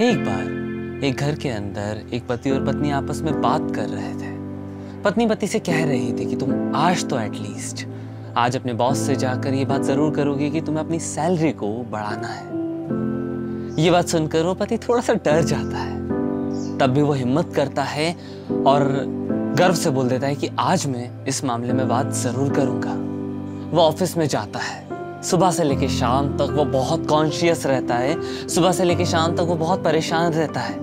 एक बार एक घर के अंदर एक पति और पत्नी आपस में बात कर रहे थे। पत्नी पति से कह रही थी कि तुम आज तो एटलीस्ट आज अपने बॉस से जाकर ये बात ज़रूर करोगे कि तुम्हें अपनी सैलरी को बढ़ाना है। ये बात सुनकर वो पति थोड़ा सा डर जाता है। तब भी वो हिम्मत करता है और गर्व से बोल देता है कि आज मैं इस मामले में बात ज़रूर करूँगा। वो ऑफ़िस में जाता है। सुबह से लेके शाम तक वो बहुत कॉन्शियस रहता है। सुबह से लेके शाम तक वो बहुत परेशान रहता है।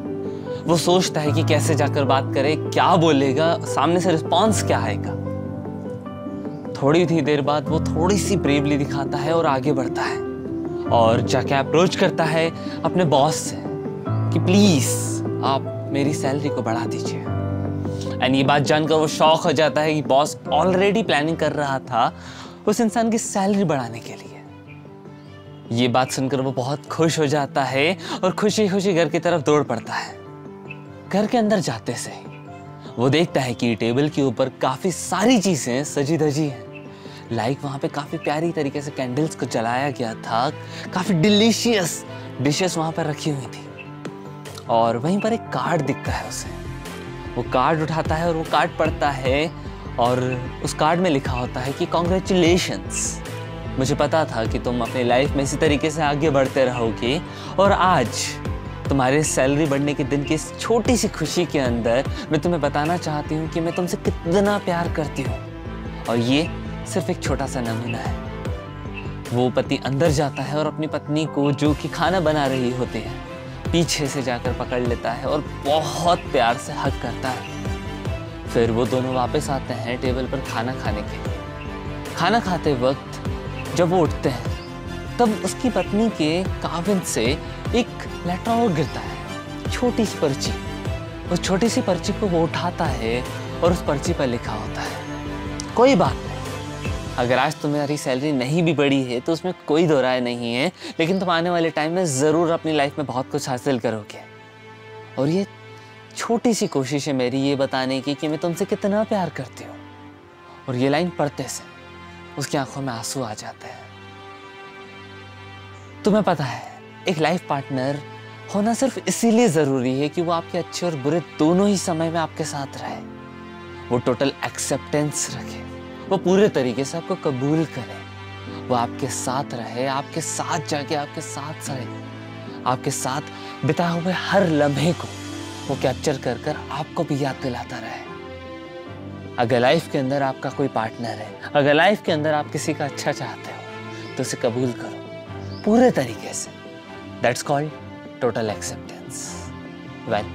वो सोचता है कि कैसे जाकर बात करे, क्या बोलेगा, सामने से रिस्पॉन्स क्या आएगा। थोड़ी थी देर बाद वो थोड़ी सी ब्रेवली दिखाता है और आगे बढ़ता है। और जाके अप्रोच करता है अपने बॉस से कि प्लीज़ आप मेरी सैलरी को बढ़ा दीजिए। एंड ये बात जानकर वो शौक हो जाता है कि बॉस ऑलरेडी प्लानिंग कर रहा था उस इंसान की सैलरी बढ़ाने के लिए। ये बात सुनकर वो बहुत खुश हो जाता है और खुशी खुशी घर की तरफ़ दौड़ पड़ता है। घर के अंदर जाते से वो देखता है कि टेबल के ऊपर काफ़ी सारी चीज़ें सजी धजी हैं। लाइक वहाँ पे काफ़ी प्यारी तरीके से कैंडल्स को जलाया गया था। काफ़ी डिलीशियस डिशेस वहाँ पर रखी हुई थी। और वहीं पर एक कार्ड दिखता है उसे। वो कार्ड उठाता है और वो कार्ड पढ़ता है और उस कार्ड में लिखा होता है कि कॉन्ग्रेचुलेशंस मुझे पता था कि तुम अपनी लाइफ में इसी तरीके से आगे बढ़ते रहोगे। और आज तुम्हारे सैलरी बढ़ने के दिन की इस छोटी सी खुशी के अंदर मैं तुम्हें बताना चाहती हूँ कि मैं तुमसे कितना प्यार करती हूँ। और ये सिर्फ़ एक छोटा सा नमूना है। वो पति अंदर जाता है और अपनी पत्नी को जो कि खाना बना रही होती है, पीछे से जाकर पकड़ लेता है और बहुत प्यार से हक करता है। फिर वो दोनों वापस आते हैं टेबल पर खाना खाने के लिए। खाना खाते वक्त जब वो उठते हैं, तब उसकी पत्नी के काबिन से एक लेटर और गिरता है, छोटी सी पर्ची। उस छोटी सी पर्ची को वो उठाता है और उस पर्ची पर लिखा होता है, कोई बात नहीं। अगर आज तुम्हारी सैलरी नहीं भी बढ़ी है तो उसमें कोई दो राय नहीं है, लेकिन तुम आने वाले टाइम में ज़रूर अपनी लाइफ में बहुत कुछ हासिल करोगे। और ये छोटी सी कोशिश है मेरी ये बताने की कि मैं तुमसे कितना प्यार करती हूँ। और ये लाइन पढ़ते से उसकी आँखों में आँसू आ जाते हैं। तुम्हें पता है, एक लाइफ पार्टनर होना सिर्फ़ इसीलिए ज़रूरी है कि वो आपके अच्छे और बुरे दोनों ही समय में आपके साथ रहे। वो टोटल एक्सेप्टेंस रखे। वो पूरे तरीके से आपको कबूल करे। वो आपके साथ रहे, आपके साथ जाके आपके साथ रहे आपके साथ बिताए हुए हर लम्हे को वो कैप्चर कर कर आपको भी याद दिलाता रहे। अगर लाइफ के अंदर आपका कोई पार्टनर है, अगर लाइफ के अंदर आप किसी का अच्छा चाहते हो तो उसे कबूल करो। पूरे तरीके से। That's called total acceptance well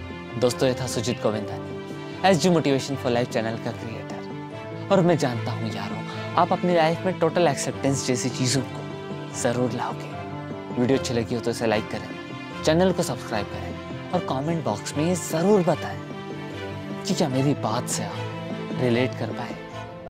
दोस्तों, ये था Sujeet Govindan S ji motivation for life channel का क्रिएटर और मैं जानता हूँ, यारों, आप अपनी लाइफ में टोटल एक्सेप्टेंस जैसी चीज़ों को ज़रूर लाओगे। वीडियो अच्छी लगी हो तो इसे लाइक करें चैनल को सब्सक्राइब करें और कमेंट बॉक्स में ये ज़रूर बताएँ कि क्या मेरी बात से आप रिलेट कर पाए।